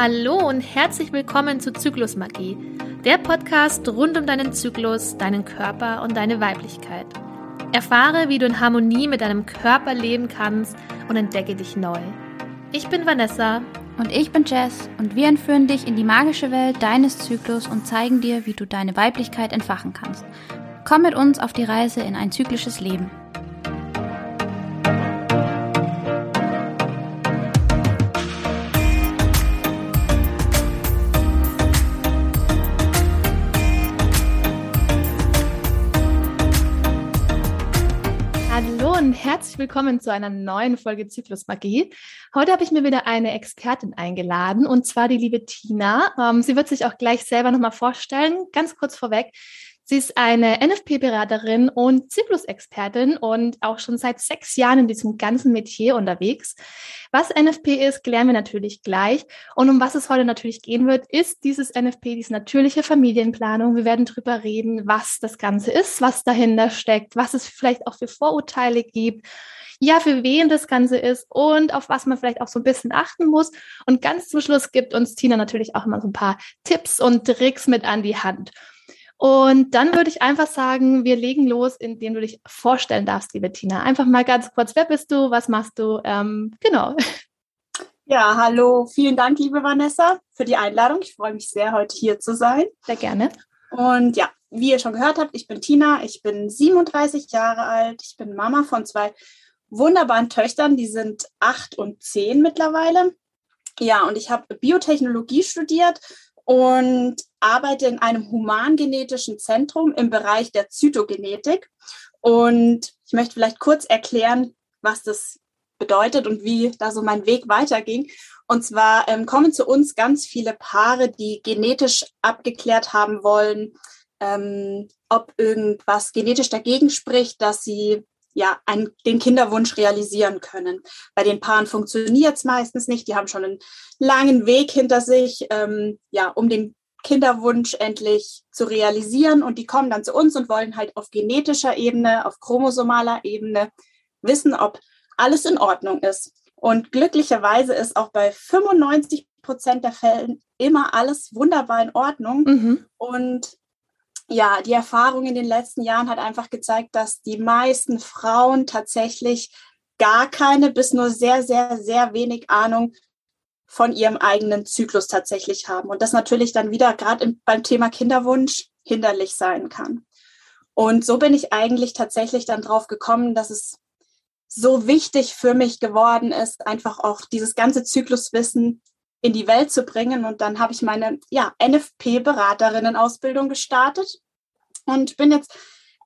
Hallo und herzlich willkommen zu Zyklusmagie, der Podcast rund um deinen Zyklus, deinen Körper und deine Weiblichkeit. Erfahre, wie du in Harmonie mit deinem Körper leben kannst und entdecke dich neu. Ich bin Vanessa. Und ich bin Jess und wir entführen dich in die magische Welt deines Zyklus und zeigen dir, wie du deine Weiblichkeit entfachen kannst. Komm mit uns auf die Reise in ein zyklisches Leben. Willkommen zu einer neuen Folge Zyklusmagie. Heute habe ich mir wieder eine Expertin eingeladen und zwar die liebe Tina. Ähm, sie wird sich auch gleich selber nochmal vorstellen. Ganz kurz vorweg. Sie ist eine NFP-Beraterin und Zyklusexpertin und auch schon seit sechs Jahren in diesem ganzen Metier unterwegs. Was NFP ist, klären wir natürlich gleich. Und um was es heute natürlich gehen wird, ist dieses NFP, diese natürliche Familienplanung. Wir werden darüber reden, was das Ganze ist, was dahinter steckt, was es vielleicht auch für Vorurteile gibt ja, für wen das Ganze ist und auf was man vielleicht auch so ein bisschen achten muss. Und ganz zum Schluss gibt uns Tina natürlich auch immer so ein paar Tipps und Tricks mit an die Hand. Und dann würde ich einfach sagen, wir legen los, indem du dich vorstellen darfst, liebe Tina. Einfach mal ganz kurz, wer bist du, was machst du? Ähm, genau. Ja, hallo, vielen Dank, liebe Vanessa, für die Einladung. Ich freue mich sehr, heute hier zu sein. Sehr gerne. Und ja, wie ihr schon gehört habt, ich bin Tina, ich bin 37 Jahre alt, ich bin Mama von zwei wunderbaren Töchtern, die sind acht und zehn mittlerweile. Ja, und ich habe Biotechnologie studiert und arbeite in einem humangenetischen Zentrum im Bereich der Zytogenetik. Und ich möchte vielleicht kurz erklären, was das bedeutet und wie da so mein Weg weiterging. Und zwar ähm, kommen zu uns ganz viele Paare, die genetisch abgeklärt haben wollen, ähm, ob irgendwas genetisch dagegen spricht, dass sie ja einen, den Kinderwunsch realisieren können. Bei den Paaren funktioniert es meistens nicht. Die haben schon einen langen Weg hinter sich, ähm, ja, um den Kinderwunsch endlich zu realisieren. Und die kommen dann zu uns und wollen halt auf genetischer Ebene, auf chromosomaler Ebene wissen, ob alles in Ordnung ist. Und glücklicherweise ist auch bei 95 Prozent der Fällen immer alles wunderbar in Ordnung. Mhm. Und ja, die Erfahrung in den letzten Jahren hat einfach gezeigt, dass die meisten Frauen tatsächlich gar keine bis nur sehr, sehr, sehr wenig Ahnung von ihrem eigenen Zyklus tatsächlich haben. Und das natürlich dann wieder gerade beim Thema Kinderwunsch hinderlich sein kann. Und so bin ich eigentlich tatsächlich dann drauf gekommen, dass es so wichtig für mich geworden ist, einfach auch dieses ganze Zykluswissen in die Welt zu bringen. Und dann habe ich meine ja, NFP-Beraterinnen-Ausbildung gestartet und bin jetzt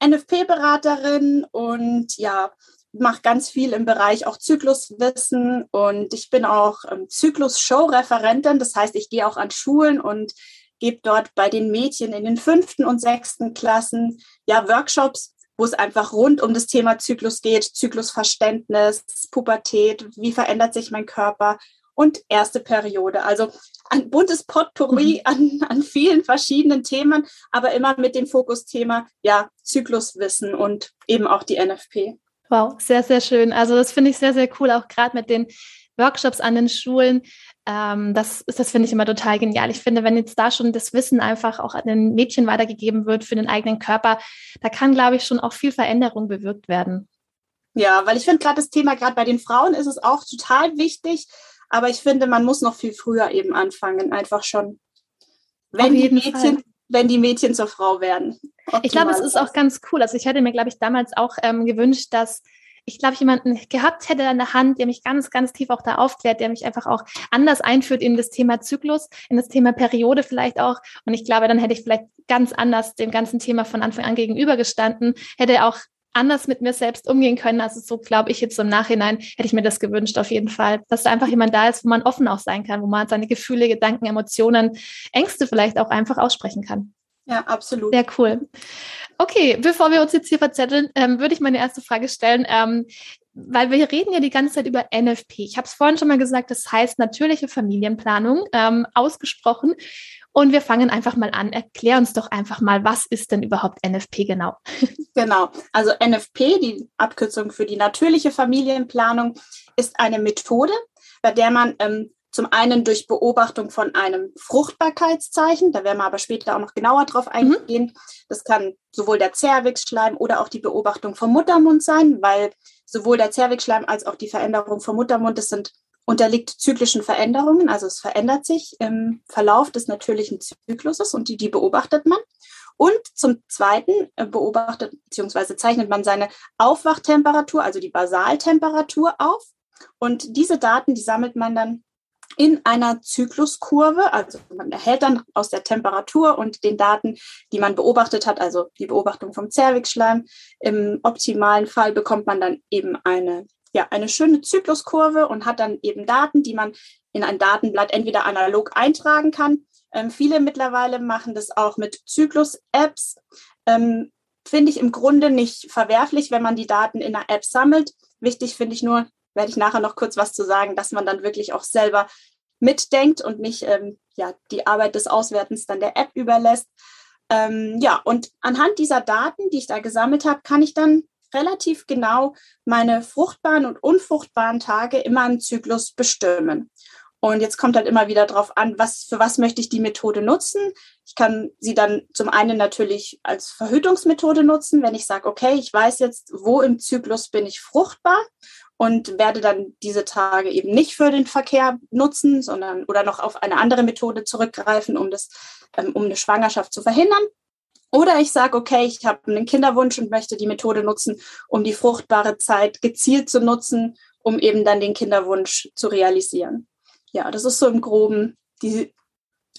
NFP-Beraterin und ja, mache ganz viel im Bereich auch Zykluswissen und ich bin auch ähm, Zyklus-Show-Referentin. Das heißt, ich gehe auch an Schulen und gebe dort bei den Mädchen in den fünften und sechsten Klassen ja Workshops, wo es einfach rund um das Thema Zyklus geht, Zyklusverständnis, Pubertät, wie verändert sich mein Körper und erste Periode. Also ein buntes Potpourri mhm. an, an vielen verschiedenen Themen, aber immer mit dem Fokusthema ja Zykluswissen und eben auch die NFP. Wow, sehr, sehr schön. Also das finde ich sehr, sehr cool, auch gerade mit den Workshops an den Schulen. Ähm, das das finde ich immer total genial. Ich finde, wenn jetzt da schon das Wissen einfach auch an den Mädchen weitergegeben wird für den eigenen Körper, da kann, glaube ich, schon auch viel Veränderung bewirkt werden. Ja, weil ich finde gerade das Thema, gerade bei den Frauen ist es auch total wichtig, aber ich finde, man muss noch viel früher eben anfangen, einfach schon. Wenn die Mädchen, Fall. wenn die Mädchen zur Frau werden. Ich glaube, es ist auch ganz cool. Also ich hätte mir, glaube ich, damals auch ähm, gewünscht, dass ich glaube, jemanden gehabt hätte an der Hand, der mich ganz, ganz tief auch da aufklärt, der mich einfach auch anders einführt in das Thema Zyklus, in das Thema Periode vielleicht auch. Und ich glaube, dann hätte ich vielleicht ganz anders dem ganzen Thema von Anfang an gegenübergestanden, hätte auch anders mit mir selbst umgehen können. Also so glaube ich jetzt im Nachhinein hätte ich mir das gewünscht auf jeden Fall, dass da einfach jemand da ist, wo man offen auch sein kann, wo man seine Gefühle, Gedanken, Emotionen, Ängste vielleicht auch einfach aussprechen kann. Ja, absolut. Sehr cool. Okay, bevor wir uns jetzt hier verzetteln, ähm, würde ich meine erste Frage stellen. Ähm, weil wir reden ja die ganze Zeit über NFP. Ich habe es vorhin schon mal gesagt, das heißt natürliche Familienplanung ähm, ausgesprochen. Und wir fangen einfach mal an. Erklär uns doch einfach mal, was ist denn überhaupt NFP genau? Genau. Also NFP, die Abkürzung für die natürliche Familienplanung, ist eine Methode, bei der man ähm, Zum einen durch Beobachtung von einem Fruchtbarkeitszeichen, da werden wir aber später auch noch genauer drauf mhm. eingehen. Mhm. Das kann sowohl der Zervixschleim oder auch die Beobachtung vom Muttermund sein, weil sowohl der Zervixschleim als auch die Veränderung vom Muttermund, das sind unterliegt zyklischen Veränderungen, also es verändert sich im Verlauf des natürlichen Zykluses und die, die beobachtet man. Und zum Zweiten äh, beobachtet bzw. zeichnet man seine Aufwachtemperatur, also die Basaltemperatur auf. Und diese Daten, die sammelt man dann in einer Zykluskurve. Also man erhält dann aus der Temperatur und den Daten, die man beobachtet hat, also die Beobachtung vom Zervixschleim. Im optimalen Fall bekommt man dann eben eine, ja, eine schöne Zykluskurve und hat dann eben Daten, die man in ein Datenblatt entweder analog eintragen kann. Ähm, viele mittlerweile machen das auch mit Zyklus-Apps. Ähm, finde ich im Grunde nicht verwerflich, wenn man die Daten in einer App sammelt. Wichtig finde ich nur, werde ich nachher noch kurz was zu sagen, dass man dann wirklich auch selber mitdenkt und nicht ähm, ja, die Arbeit des Auswertens dann der App überlässt. Ähm, ja, und anhand dieser Daten, die ich da gesammelt habe, kann ich dann relativ genau meine fruchtbaren und unfruchtbaren Tage immer im Zyklus bestimmen. Und jetzt kommt halt immer wieder darauf an, was, für was möchte ich die Methode nutzen. Ich kann sie dann zum einen natürlich als Verhütungsmethode nutzen, wenn ich sage, okay, ich weiß jetzt, wo im Zyklus bin ich fruchtbar und werde dann diese Tage eben nicht für den Verkehr nutzen, sondern oder noch auf eine andere Methode zurückgreifen, um das, ähm, um eine Schwangerschaft zu verhindern. Oder ich sage, okay, ich habe einen Kinderwunsch und möchte die Methode nutzen, um die fruchtbare Zeit gezielt zu nutzen, um eben dann den Kinderwunsch zu realisieren. Ja, das ist so im Groben die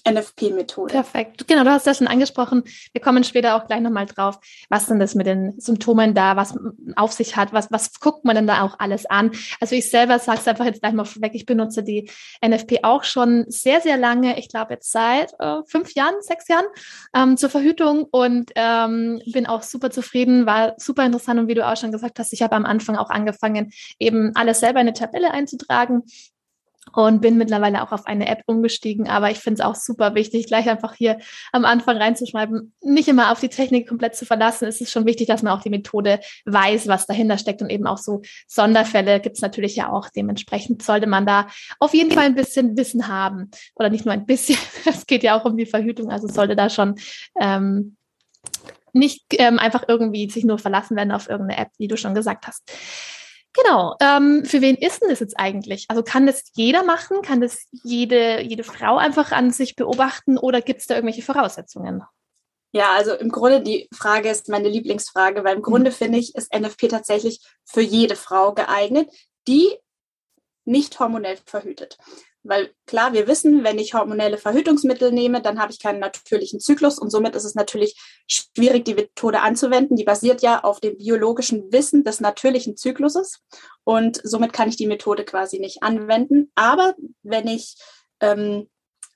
NFP-Methode. Perfekt. Genau, du hast ja schon angesprochen. Wir kommen später auch gleich nochmal drauf, was denn das mit den Symptomen da, was auf sich hat, was, was guckt man denn da auch alles an. Also ich selber sage es einfach jetzt gleich mal vorweg, ich benutze die NFP auch schon sehr, sehr lange, ich glaube jetzt seit äh, fünf Jahren, sechs Jahren ähm, zur Verhütung und ähm, bin auch super zufrieden, war super interessant und wie du auch schon gesagt hast, ich habe am Anfang auch angefangen, eben alles selber in eine Tabelle einzutragen und bin mittlerweile auch auf eine App umgestiegen. Aber ich finde es auch super wichtig, gleich einfach hier am Anfang reinzuschreiben, nicht immer auf die Technik komplett zu verlassen. Es ist schon wichtig, dass man auch die Methode weiß, was dahinter steckt und eben auch so Sonderfälle gibt es natürlich ja auch. Dementsprechend sollte man da auf jeden Fall ein bisschen Wissen haben oder nicht nur ein bisschen. Es geht ja auch um die Verhütung, also sollte da schon ähm, nicht ähm, einfach irgendwie sich nur verlassen werden auf irgendeine App, wie du schon gesagt hast. Genau. Ähm, für wen ist denn das jetzt eigentlich? Also kann das jeder machen? Kann das jede, jede Frau einfach an sich beobachten oder gibt es da irgendwelche Voraussetzungen? Ja, also im Grunde die Frage ist meine Lieblingsfrage, weil im Grunde mhm. finde ich, ist NFP tatsächlich für jede Frau geeignet, die nicht hormonell verhütet. Weil klar, wir wissen, wenn ich hormonelle Verhütungsmittel nehme, dann habe ich keinen natürlichen Zyklus und somit ist es natürlich schwierig, die Methode anzuwenden. Die basiert ja auf dem biologischen Wissen des natürlichen Zykluses und somit kann ich die Methode quasi nicht anwenden. Aber wenn ich ähm,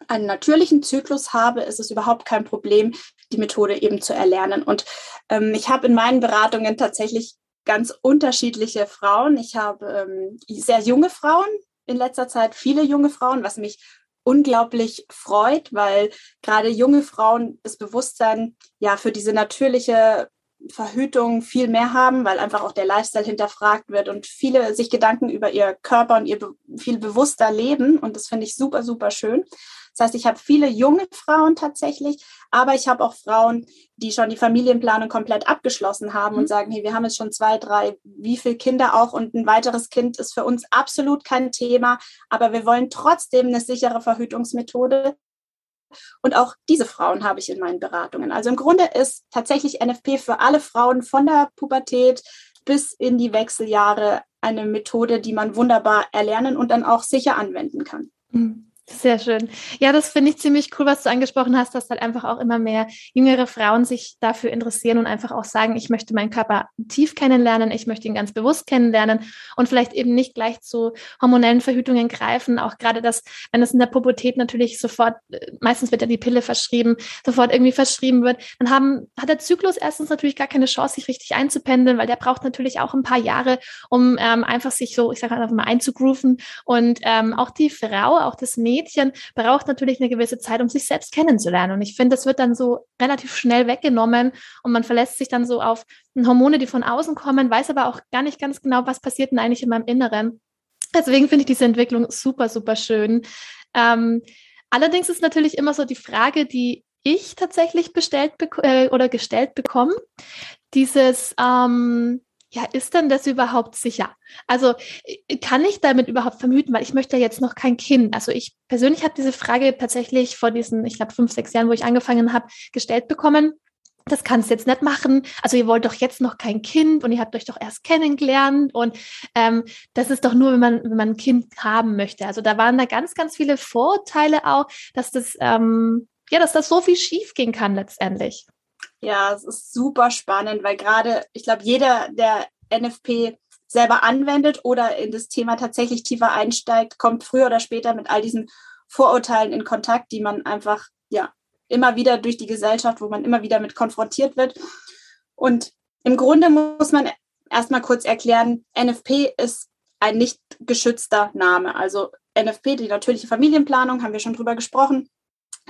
einen natürlichen Zyklus habe, ist es überhaupt kein Problem, die Methode eben zu erlernen. Und ähm, ich habe in meinen Beratungen tatsächlich ganz unterschiedliche Frauen. Ich habe ähm, sehr junge Frauen, in letzter Zeit viele junge Frauen, was mich unglaublich freut, weil gerade junge Frauen das Bewusstsein ja für diese natürliche Verhütung viel mehr haben, weil einfach auch der Lifestyle hinterfragt wird und viele sich Gedanken über ihr Körper und ihr viel bewusster leben. Und das finde ich super, super schön. Das heißt, ich habe viele junge Frauen tatsächlich, aber ich habe auch Frauen, die schon die Familienplanung komplett abgeschlossen haben mhm. und sagen, hey, wir haben jetzt schon zwei, drei, wie viele Kinder auch und ein weiteres Kind ist für uns absolut kein Thema, aber wir wollen trotzdem eine sichere Verhütungsmethode. Und auch diese Frauen habe ich in meinen Beratungen. Also im Grunde ist tatsächlich NFP für alle Frauen von der Pubertät bis in die Wechseljahre eine Methode, die man wunderbar erlernen und dann auch sicher anwenden kann. Mhm. Sehr schön. Ja, das finde ich ziemlich cool, was du angesprochen hast, dass halt einfach auch immer mehr jüngere Frauen sich dafür interessieren und einfach auch sagen, ich möchte meinen Körper tief kennenlernen, ich möchte ihn ganz bewusst kennenlernen und vielleicht eben nicht gleich zu hormonellen Verhütungen greifen. Auch gerade das, wenn es in der Pubertät natürlich sofort, äh, meistens wird ja die Pille verschrieben, sofort irgendwie verschrieben wird, dann haben, hat der Zyklus erstens natürlich gar keine Chance, sich richtig einzupendeln, weil der braucht natürlich auch ein paar Jahre, um ähm, einfach sich so, ich sage einfach mal einzugrooven und ähm, auch die Frau, auch das Mädchen, Mädchen braucht natürlich eine gewisse Zeit, um sich selbst kennenzulernen. Und ich finde, das wird dann so relativ schnell weggenommen und man verlässt sich dann so auf Hormone, die von außen kommen, weiß aber auch gar nicht ganz genau, was passiert denn eigentlich in meinem Inneren. Deswegen finde ich diese Entwicklung super, super schön. Ähm, allerdings ist natürlich immer so die Frage, die ich tatsächlich bestellt äh, oder gestellt bekomme, dieses, ähm, ja, ist denn das überhaupt sicher? Also äh, kann ich damit überhaupt vermuten, weil ich möchte ja jetzt noch kein Kind. Also ich persönlich habe diese Frage tatsächlich vor diesen, ich glaube, fünf, sechs Jahren, wo ich angefangen habe, gestellt bekommen das kannst du jetzt nicht machen. Also ihr wollt doch jetzt noch kein Kind und ihr habt euch doch erst kennengelernt und ähm, das ist doch nur, wenn man, wenn man ein Kind haben möchte. Also da waren da ganz, ganz viele Vorurteile auch, dass das, ähm, ja, dass das so viel schief gehen kann letztendlich. Ja, es ist super spannend, weil gerade, ich glaube, jeder, der NFP selber anwendet oder in das Thema tatsächlich tiefer einsteigt, kommt früher oder später mit all diesen Vorurteilen in Kontakt, die man einfach ja immer wieder durch die Gesellschaft, wo man immer wieder mit konfrontiert wird. Und im Grunde muss man erstmal kurz erklären, NFP ist ein nicht geschützter Name. Also NFP, die natürliche Familienplanung, haben wir schon drüber gesprochen,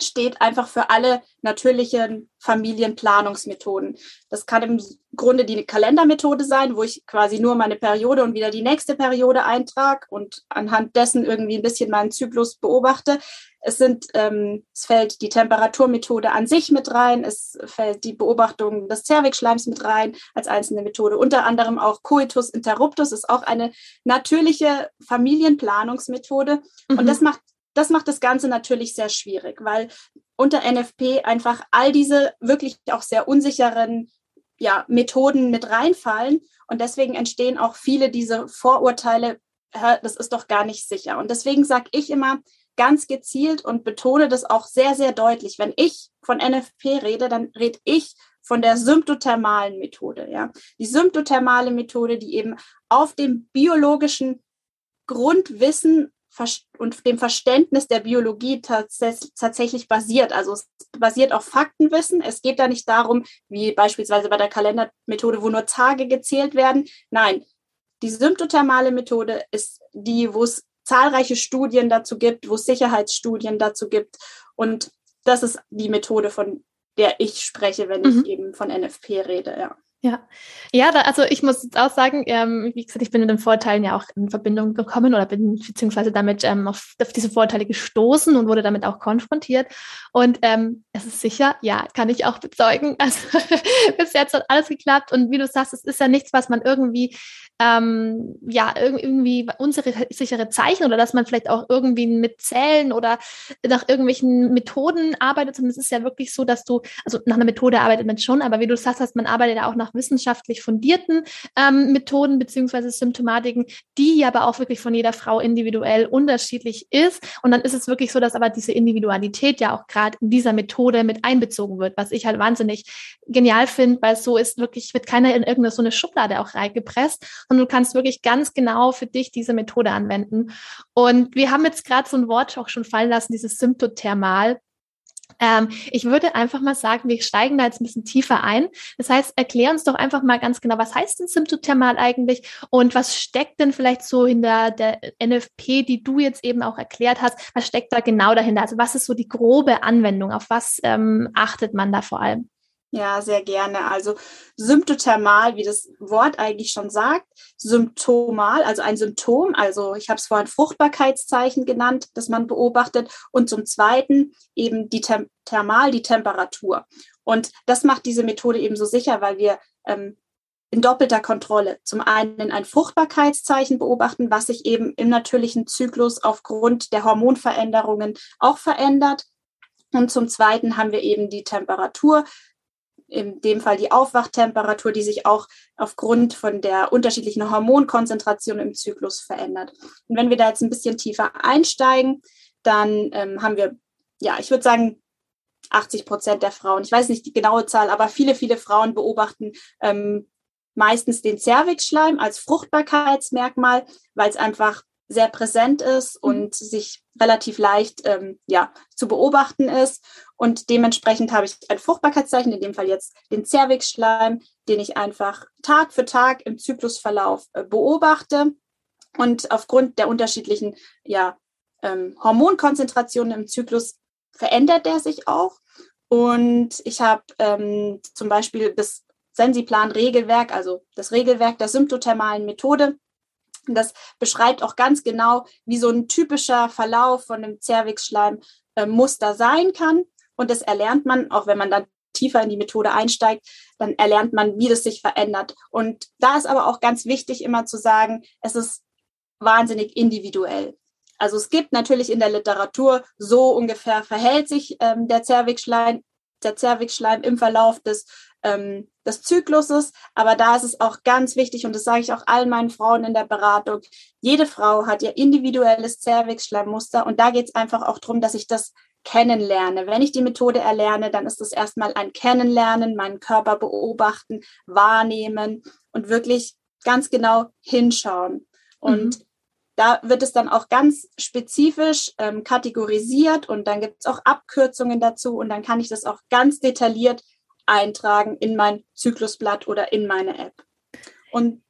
steht einfach für alle natürlichen Familienplanungsmethoden. Das kann im Grunde die Kalendermethode sein, wo ich quasi nur meine Periode und wieder die nächste Periode eintrage und anhand dessen irgendwie ein bisschen meinen Zyklus beobachte. Es sind, ähm, es fällt die Temperaturmethode an sich mit rein, es fällt die Beobachtung des Zervixschleims mit rein als einzelne Methode. Unter anderem auch Coitus interruptus ist auch eine natürliche Familienplanungsmethode. Mhm. Und das macht das macht das Ganze natürlich sehr schwierig, weil unter NFP einfach all diese wirklich auch sehr unsicheren ja, Methoden mit reinfallen. Und deswegen entstehen auch viele diese Vorurteile, das ist doch gar nicht sicher. Und deswegen sage ich immer ganz gezielt und betone das auch sehr, sehr deutlich. Wenn ich von NFP rede, dann rede ich von der symptothermalen Methode. Ja? Die symptothermale Methode, die eben auf dem biologischen Grundwissen und dem Verständnis der Biologie tatsächlich basiert. Also es basiert auf Faktenwissen. Es geht da nicht darum, wie beispielsweise bei der Kalendermethode, wo nur Tage gezählt werden. Nein, die symptothermale Methode ist die, wo es zahlreiche Studien dazu gibt, wo es Sicherheitsstudien dazu gibt. Und das ist die Methode, von der ich spreche, wenn mhm. ich eben von NFP rede, ja. Ja, ja, da, also ich muss jetzt auch sagen, ähm, wie gesagt, ich bin mit den Vorteilen ja auch in Verbindung gekommen oder bin beziehungsweise damit ähm, auf, auf diese Vorteile gestoßen und wurde damit auch konfrontiert. Und ähm, es ist sicher, ja, kann ich auch bezeugen. Also bis jetzt hat alles geklappt und wie du sagst, es ist ja nichts, was man irgendwie ähm, ja, irgendwie unsere sichere Zeichen oder dass man vielleicht auch irgendwie mit Zählen oder nach irgendwelchen Methoden arbeitet. Und es ist ja wirklich so, dass du, also nach einer Methode arbeitet man schon, aber wie du sagst, man arbeitet ja auch nach wissenschaftlich fundierten ähm, Methoden beziehungsweise Symptomatiken, die aber auch wirklich von jeder Frau individuell unterschiedlich ist. Und dann ist es wirklich so, dass aber diese Individualität ja auch gerade in dieser Methode mit einbezogen wird, was ich halt wahnsinnig genial finde, weil so ist wirklich, wird keiner in irgendeine so eine Schublade auch reingepresst, und du kannst wirklich ganz genau für dich diese Methode anwenden. Und wir haben jetzt gerade so ein Wort auch schon fallen lassen, dieses Symptothermal. Ähm, ich würde einfach mal sagen, wir steigen da jetzt ein bisschen tiefer ein. Das heißt, erklär uns doch einfach mal ganz genau, was heißt denn Symptothermal eigentlich und was steckt denn vielleicht so hinter der NFP, die du jetzt eben auch erklärt hast, was steckt da genau dahinter? Also was ist so die grobe Anwendung? Auf was ähm, achtet man da vor allem? Ja, sehr gerne. Also symptothermal, wie das Wort eigentlich schon sagt, symptomal, also ein Symptom, also ich habe es vorhin Fruchtbarkeitszeichen genannt, das man beobachtet, und zum Zweiten eben die Tem Thermal, die Temperatur. Und das macht diese Methode eben so sicher, weil wir ähm, in doppelter Kontrolle zum einen ein Fruchtbarkeitszeichen beobachten, was sich eben im natürlichen Zyklus aufgrund der Hormonveränderungen auch verändert. Und zum Zweiten haben wir eben die Temperatur, in dem Fall die Aufwachtemperatur, die sich auch aufgrund von der unterschiedlichen Hormonkonzentration im Zyklus verändert. Und wenn wir da jetzt ein bisschen tiefer einsteigen, dann ähm, haben wir, ja, ich würde sagen, 80 Prozent der Frauen, ich weiß nicht die genaue Zahl, aber viele, viele Frauen beobachten ähm, meistens den Cervixschleim als Fruchtbarkeitsmerkmal, weil es einfach sehr präsent ist mhm. und sich relativ leicht ähm, ja, zu beobachten ist. Und dementsprechend habe ich ein Fruchtbarkeitszeichen, in dem Fall jetzt den Cervixschleim, den ich einfach Tag für Tag im Zyklusverlauf äh, beobachte. Und aufgrund der unterschiedlichen ja, ähm, Hormonkonzentrationen im Zyklus verändert der sich auch. Und ich habe ähm, zum Beispiel das Sensiplan-Regelwerk, also das Regelwerk der symptothermalen Methode, Das beschreibt auch ganz genau, wie so ein typischer Verlauf von einem Zervixschleim äh, Muster sein kann. Und das erlernt man, auch wenn man dann tiefer in die Methode einsteigt, dann erlernt man, wie das sich verändert. Und da ist aber auch ganz wichtig, immer zu sagen, es ist wahnsinnig individuell. Also es gibt natürlich in der Literatur, so ungefähr verhält sich ähm, der Zervixschleim, der Zervixschleim im Verlauf des, ähm, des Zykluses. Aber da ist es auch ganz wichtig, und das sage ich auch allen meinen Frauen in der Beratung, jede Frau hat ihr individuelles Zervixschleimmuster. Und da geht es einfach auch darum, dass ich das kennenlerne. Wenn ich die Methode erlerne, dann ist es erstmal ein Kennenlernen, meinen Körper beobachten, wahrnehmen und wirklich ganz genau hinschauen. Und mhm. da wird es dann auch ganz spezifisch ähm, kategorisiert und dann gibt es auch Abkürzungen dazu und dann kann ich das auch ganz detailliert eintragen in mein Zyklusblatt oder in meine App. Und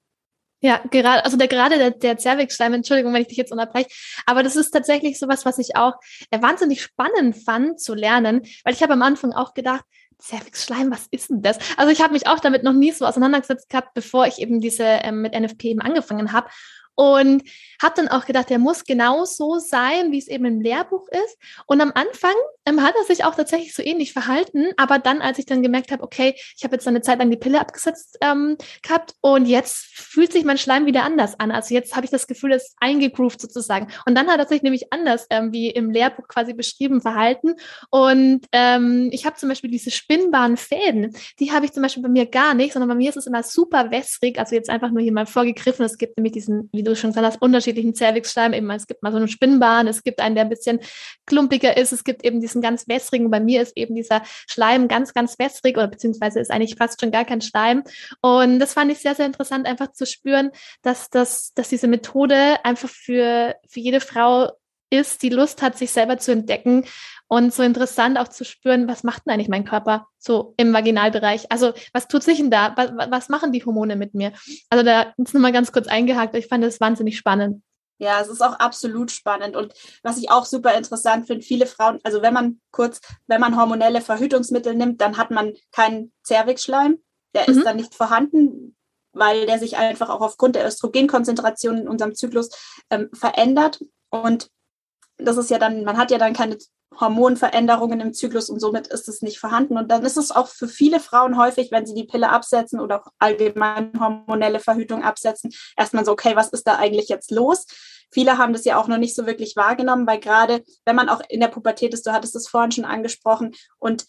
ja, gerade, also der gerade der, der Zervixschleim, Entschuldigung, wenn ich dich jetzt unterbreche, aber das ist tatsächlich sowas, was ich auch äh, wahnsinnig spannend fand zu lernen, weil ich habe am Anfang auch gedacht, Zervixschleim, was ist denn das? Also ich habe mich auch damit noch nie so auseinandergesetzt gehabt, bevor ich eben diese ähm, mit NFP eben angefangen habe. Und habe dann auch gedacht, der muss genau so sein, wie es eben im Lehrbuch ist. Und am Anfang ähm, hat er sich auch tatsächlich so ähnlich verhalten. Aber dann, als ich dann gemerkt habe, okay, ich habe jetzt eine Zeit lang die Pille abgesetzt ähm, gehabt und jetzt fühlt sich mein Schleim wieder anders an. Also jetzt habe ich das Gefühl, es ist eingegroovt sozusagen. Und dann hat er sich nämlich anders, ähm, wie im Lehrbuch quasi beschrieben, verhalten. Und ähm, ich habe zum Beispiel diese spinnbaren Fäden, die habe ich zum Beispiel bei mir gar nicht, sondern bei mir ist es immer super wässrig. Also jetzt einfach nur hier mal vorgegriffen. Es gibt nämlich diesen, wie du schon gesagt hast, unterschiedlichen Zervixschleim. Eben, es gibt mal so einen Spinnbahn, es gibt einen, der ein bisschen klumpiger ist, es gibt eben diesen ganz wässrigen. Bei mir ist eben dieser Schleim ganz, ganz wässrig oder beziehungsweise ist eigentlich fast schon gar kein Schleim. Und das fand ich sehr, sehr interessant, einfach zu spüren, dass, das, dass diese Methode einfach für, für jede Frau ist, die Lust hat, sich selber zu entdecken und so interessant auch zu spüren, was macht denn eigentlich mein Körper so im Vaginalbereich? Also was tut sich denn da? Was, was machen die Hormone mit mir? Also da ist nochmal ganz kurz eingehakt. Ich fand das wahnsinnig spannend. Ja, es ist auch absolut spannend. Und was ich auch super interessant finde, viele Frauen, also wenn man kurz, wenn man hormonelle Verhütungsmittel nimmt, dann hat man keinen Zervixschleim. Der mhm. ist dann nicht vorhanden, weil der sich einfach auch aufgrund der Östrogenkonzentration in unserem Zyklus ähm, verändert. Und das ist ja dann, man hat ja dann keine Hormonveränderungen im Zyklus und somit ist es nicht vorhanden. Und dann ist es auch für viele Frauen häufig, wenn sie die Pille absetzen oder auch allgemein hormonelle Verhütung absetzen, erstmal so, okay, was ist da eigentlich jetzt los? Viele haben das ja auch noch nicht so wirklich wahrgenommen, weil gerade wenn man auch in der Pubertät ist, du hattest es vorhin schon angesprochen und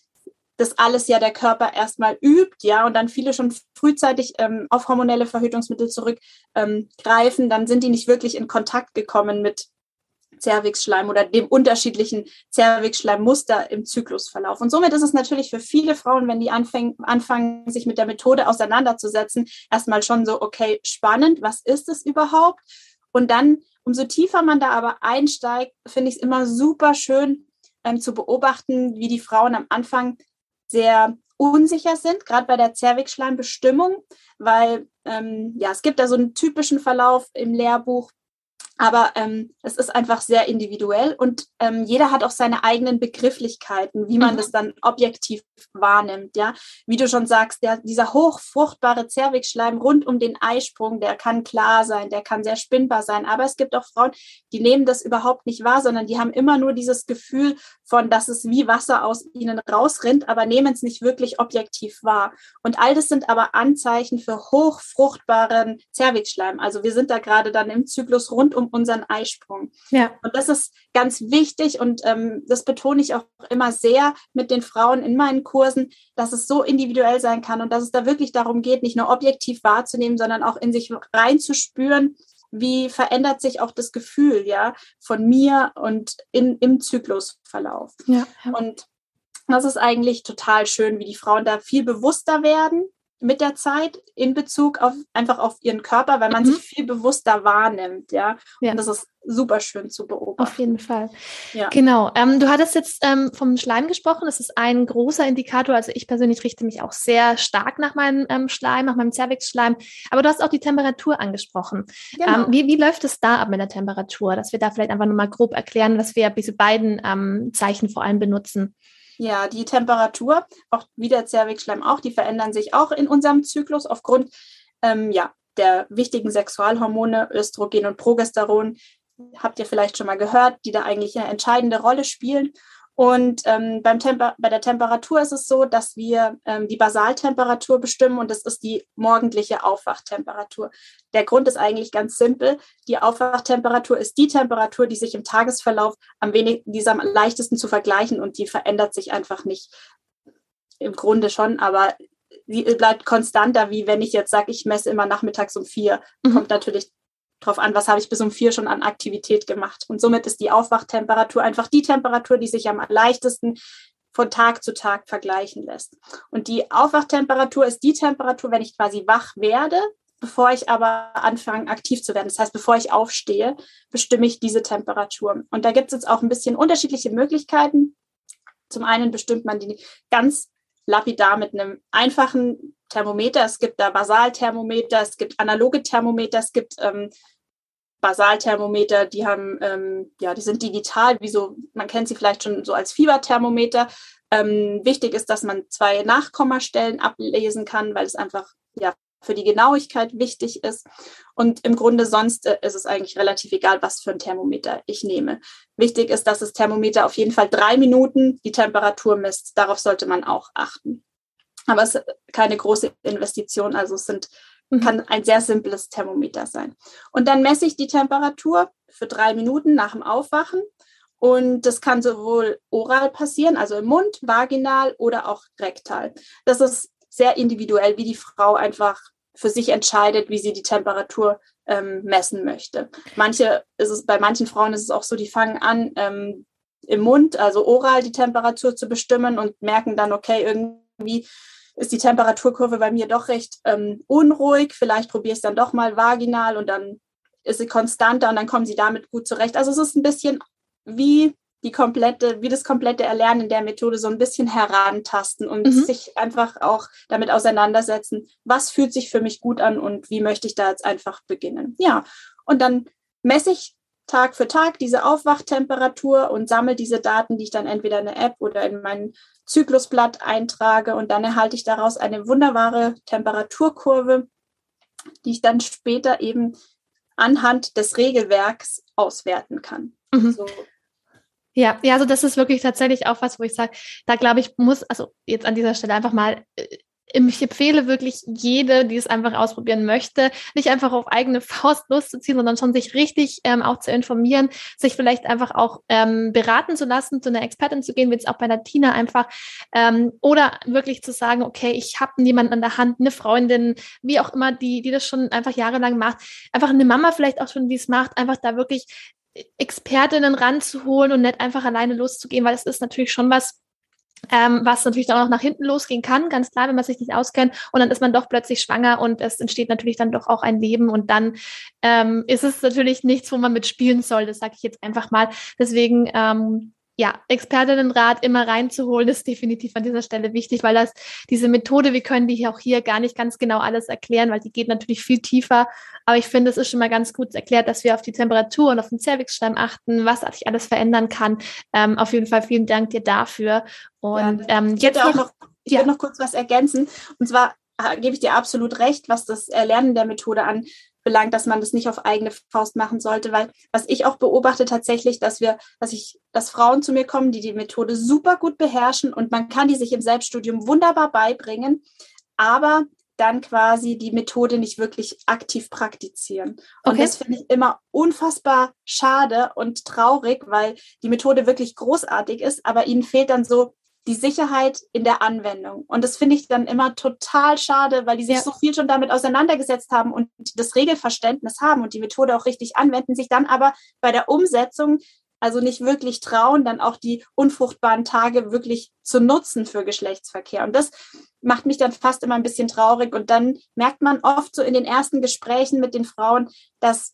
das alles ja der Körper erstmal übt, ja, und dann viele schon frühzeitig ähm, auf hormonelle Verhütungsmittel zurückgreifen, ähm, dann sind die nicht wirklich in Kontakt gekommen mit Zervixschleim oder dem unterschiedlichen Zervixschleimmuster im Zyklusverlauf. Und somit ist es natürlich für viele Frauen, wenn die anfangen, anfangen, sich mit der Methode auseinanderzusetzen, erstmal schon so, okay, spannend, was ist es überhaupt? Und dann, umso tiefer man da aber einsteigt, finde ich es immer super schön ähm, zu beobachten, wie die Frauen am Anfang sehr unsicher sind, gerade bei der Zervixschleimbestimmung, weil ähm, ja, es gibt da so einen typischen Verlauf im Lehrbuch, aber ähm, es ist einfach sehr individuell und ähm, jeder hat auch seine eigenen Begrifflichkeiten, wie man mhm. das dann objektiv wahrnimmt. Ja, wie du schon sagst, der, dieser hochfruchtbare Zervixschleim rund um den Eisprung, der kann klar sein, der kann sehr spinnbar sein. Aber es gibt auch Frauen, die nehmen das überhaupt nicht wahr, sondern die haben immer nur dieses Gefühl von, dass es wie Wasser aus ihnen rausrinnt, aber nehmen es nicht wirklich objektiv wahr. Und all das sind aber Anzeichen für hochfruchtbaren Zervixschleim. Also wir sind da gerade dann im Zyklus rund um unseren Eisprung. Ja. Und das ist ganz wichtig und ähm, das betone ich auch immer sehr mit den Frauen in meinen Kursen, dass es so individuell sein kann und dass es da wirklich darum geht, nicht nur objektiv wahrzunehmen, sondern auch in sich reinzuspüren, wie verändert sich auch das Gefühl, ja, von mir und in, im Zyklusverlauf. Ja, ja. Und das ist eigentlich total schön, wie die Frauen da viel bewusster werden mit der Zeit in Bezug auf einfach auf ihren Körper, weil man mhm. sich viel bewusster wahrnimmt, ja? ja. Und das ist super schön zu beobachten. Auf jeden Fall. Ja. Genau. Ähm, du hattest jetzt ähm, vom Schleim gesprochen. Das ist ein großer Indikator. Also ich persönlich richte mich auch sehr stark nach meinem ähm, Schleim, nach meinem Cervix-Schleim. Aber du hast auch die Temperatur angesprochen. Genau. Ähm, wie, wie läuft es da ab mit der Temperatur? Dass wir da vielleicht einfach nochmal grob erklären, dass wir diese beiden ähm, Zeichen vor allem benutzen. Ja, die Temperatur, auch wie der Zervixschleim auch, die verändern sich auch in unserem Zyklus aufgrund ähm, ja, der wichtigen Sexualhormone Östrogen und Progesteron. Habt ihr vielleicht schon mal gehört, die da eigentlich eine entscheidende Rolle spielen. Und ähm, beim Temper bei der Temperatur ist es so, dass wir ähm, die Basaltemperatur bestimmen und das ist die morgendliche Aufwachtemperatur. Der Grund ist eigentlich ganz simpel. Die Aufwachtemperatur ist die Temperatur, die sich im Tagesverlauf am wenigsten, die ist am leichtesten zu vergleichen und die verändert sich einfach nicht. Im Grunde schon, aber sie bleibt konstanter, wie wenn ich jetzt sage, ich messe immer nachmittags um vier. Mhm. Kommt natürlich drauf an, was habe ich bis um vier schon an Aktivität gemacht. Und somit ist die Aufwachtemperatur einfach die Temperatur, die sich am leichtesten von Tag zu Tag vergleichen lässt. Und die Aufwachtemperatur ist die Temperatur, wenn ich quasi wach werde, bevor ich aber anfange, aktiv zu werden. Das heißt, bevor ich aufstehe, bestimme ich diese Temperatur. Und da gibt es jetzt auch ein bisschen unterschiedliche Möglichkeiten. Zum einen bestimmt man die ganz lapidar mit einem einfachen Thermometer. Es gibt da Basalthermometer, es gibt analoge Thermometer, es gibt ähm, Basalthermometer, die haben, ähm, ja, die sind digital, wie so, man kennt sie vielleicht schon so als Fieberthermometer. Ähm, wichtig ist, dass man zwei Nachkommastellen ablesen kann, weil es einfach ja für die Genauigkeit wichtig ist. Und im Grunde sonst äh, ist es eigentlich relativ egal, was für ein Thermometer ich nehme. Wichtig ist, dass das Thermometer auf jeden Fall drei Minuten die Temperatur misst. Darauf sollte man auch achten. Aber es ist keine große Investition, also es sind, mhm. kann ein sehr simples Thermometer sein. Und dann messe ich die Temperatur für drei Minuten nach dem Aufwachen. Und das kann sowohl oral passieren, also im Mund, vaginal oder auch rektal. Das ist sehr individuell, wie die Frau einfach für sich entscheidet, wie sie die Temperatur ähm, messen möchte. Manche ist es, bei manchen Frauen ist es auch so, die fangen an, ähm, im Mund, also oral, die Temperatur zu bestimmen und merken dann, okay, irgendwie ist die Temperaturkurve bei mir doch recht ähm, unruhig. Vielleicht probiere ich es dann doch mal vaginal und dann ist sie konstanter und dann kommen sie damit gut zurecht. Also es ist ein bisschen wie die komplette, wie das komplette Erlernen der Methode so ein bisschen herantasten und mhm. sich einfach auch damit auseinandersetzen, was fühlt sich für mich gut an und wie möchte ich da jetzt einfach beginnen. Ja, und dann messe ich Tag für Tag diese Aufwachtemperatur und sammle diese Daten, die ich dann entweder in der App oder in mein Zyklusblatt eintrage und dann erhalte ich daraus eine wunderbare Temperaturkurve, die ich dann später eben anhand des Regelwerks auswerten kann. Mhm. So ja, ja, also das ist wirklich tatsächlich auch was, wo ich sage, da glaube ich, muss, also jetzt an dieser Stelle einfach mal, äh, ich empfehle wirklich jede, die es einfach ausprobieren möchte, nicht einfach auf eigene Faust loszuziehen, sondern schon sich richtig ähm, auch zu informieren, sich vielleicht einfach auch ähm, beraten zu lassen, zu einer Expertin zu gehen, wie jetzt auch bei der Tina einfach, ähm, oder wirklich zu sagen, okay, ich habe jemanden an der Hand, eine Freundin, wie auch immer, die, die das schon einfach jahrelang macht, einfach eine Mama vielleicht auch schon, die es macht, einfach da wirklich Expertinnen ranzuholen und nicht einfach alleine loszugehen, weil es ist natürlich schon was, ähm, was natürlich dann auch nach hinten losgehen kann, ganz klar, wenn man sich nicht auskennt. Und dann ist man doch plötzlich schwanger und es entsteht natürlich dann doch auch ein Leben. Und dann ähm, ist es natürlich nichts, wo man mitspielen soll. Das sage ich jetzt einfach mal. Deswegen ähm, ja, Expertinnenrat immer reinzuholen, ist definitiv an dieser Stelle wichtig, weil das diese Methode, wir können die hier auch hier gar nicht ganz genau alles erklären, weil die geht natürlich viel tiefer. Aber ich finde, es ist schon mal ganz gut erklärt, dass wir auf die Temperatur und auf den Cervixschleim achten, was sich alles verändern kann. Ähm, auf jeden Fall vielen Dank dir dafür. Und ja, ähm, jetzt auch noch, ich ja. noch kurz was ergänzen. Und zwar äh, gebe ich dir absolut recht, was das Erlernen der Methode an belangt, dass man das nicht auf eigene Faust machen sollte, weil was ich auch beobachte tatsächlich, dass wir, dass ich, dass Frauen zu mir kommen, die die Methode super gut beherrschen und man kann die sich im Selbststudium wunderbar beibringen, aber dann quasi die Methode nicht wirklich aktiv praktizieren. Und okay. das finde ich immer unfassbar schade und traurig, weil die Methode wirklich großartig ist, aber ihnen fehlt dann so die Sicherheit in der Anwendung. Und das finde ich dann immer total schade, weil die sich ja. so viel schon damit auseinandergesetzt haben und das Regelverständnis haben und die Methode auch richtig anwenden, sich dann aber bei der Umsetzung also nicht wirklich trauen, dann auch die unfruchtbaren Tage wirklich zu nutzen für Geschlechtsverkehr. Und das macht mich dann fast immer ein bisschen traurig. Und dann merkt man oft so in den ersten Gesprächen mit den Frauen, dass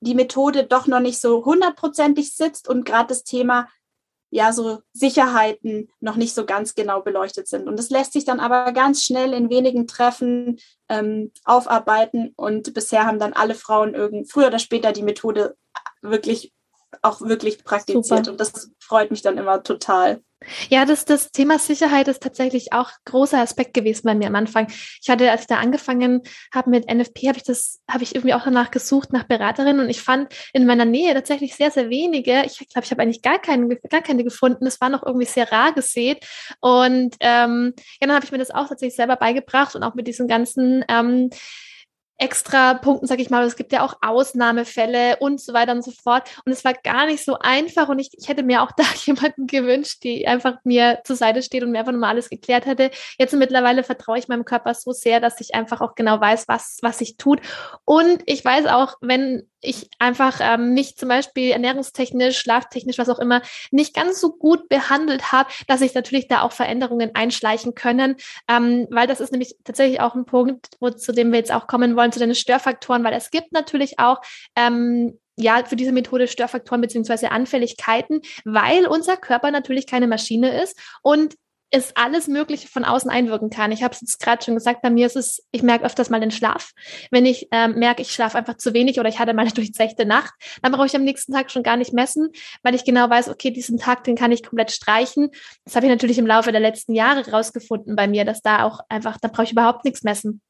die Methode doch noch nicht so hundertprozentig sitzt und gerade das Thema ja so Sicherheiten noch nicht so ganz genau beleuchtet sind. Und das lässt sich dann aber ganz schnell in wenigen Treffen ähm, aufarbeiten. Und bisher haben dann alle Frauen irgend früher oder später die Methode wirklich auch wirklich praktiziert. Super. Und das freut mich dann immer total. Ja, das, das Thema Sicherheit ist tatsächlich auch großer Aspekt gewesen bei mir am Anfang. Ich hatte, als ich da angefangen habe mit NFP, habe ich das, habe ich irgendwie auch danach gesucht nach Beraterinnen und ich fand in meiner Nähe tatsächlich sehr, sehr wenige. Ich glaube, ich habe eigentlich gar keine, gar keine gefunden. Es war noch irgendwie sehr rar gesät. Und ähm, ja, dann habe ich mir das auch tatsächlich selber beigebracht und auch mit diesen ganzen ähm, extra Punkten, sag ich mal. Es gibt ja auch Ausnahmefälle und so weiter und so fort. Und es war gar nicht so einfach. Und ich, ich hätte mir auch da jemanden gewünscht, die einfach mir zur Seite steht und mir einfach nochmal alles geklärt hätte. Jetzt mittlerweile vertraue ich meinem Körper so sehr, dass ich einfach auch genau weiß, was, was sich tut. Und ich weiß auch, wenn ich einfach ähm, mich zum Beispiel ernährungstechnisch, schlaftechnisch, was auch immer, nicht ganz so gut behandelt habe, dass sich natürlich da auch Veränderungen einschleichen können, ähm, weil das ist nämlich tatsächlich auch ein Punkt, wo, zu dem wir jetzt auch kommen wollen, zu den Störfaktoren, weil es gibt natürlich auch ähm, ja, für diese Methode Störfaktoren beziehungsweise Anfälligkeiten, weil unser Körper natürlich keine Maschine ist und es alles Mögliche von außen einwirken kann. Ich habe es jetzt gerade schon gesagt, bei mir ist es, ich merke öfters mal den Schlaf. Wenn ich ähm, merke, ich schlafe einfach zu wenig oder ich hatte mal eine durchzechte Nacht, dann brauche ich am nächsten Tag schon gar nicht messen, weil ich genau weiß, okay, diesen Tag, den kann ich komplett streichen. Das habe ich natürlich im Laufe der letzten Jahre rausgefunden bei mir, dass da auch einfach, da brauche ich überhaupt nichts messen.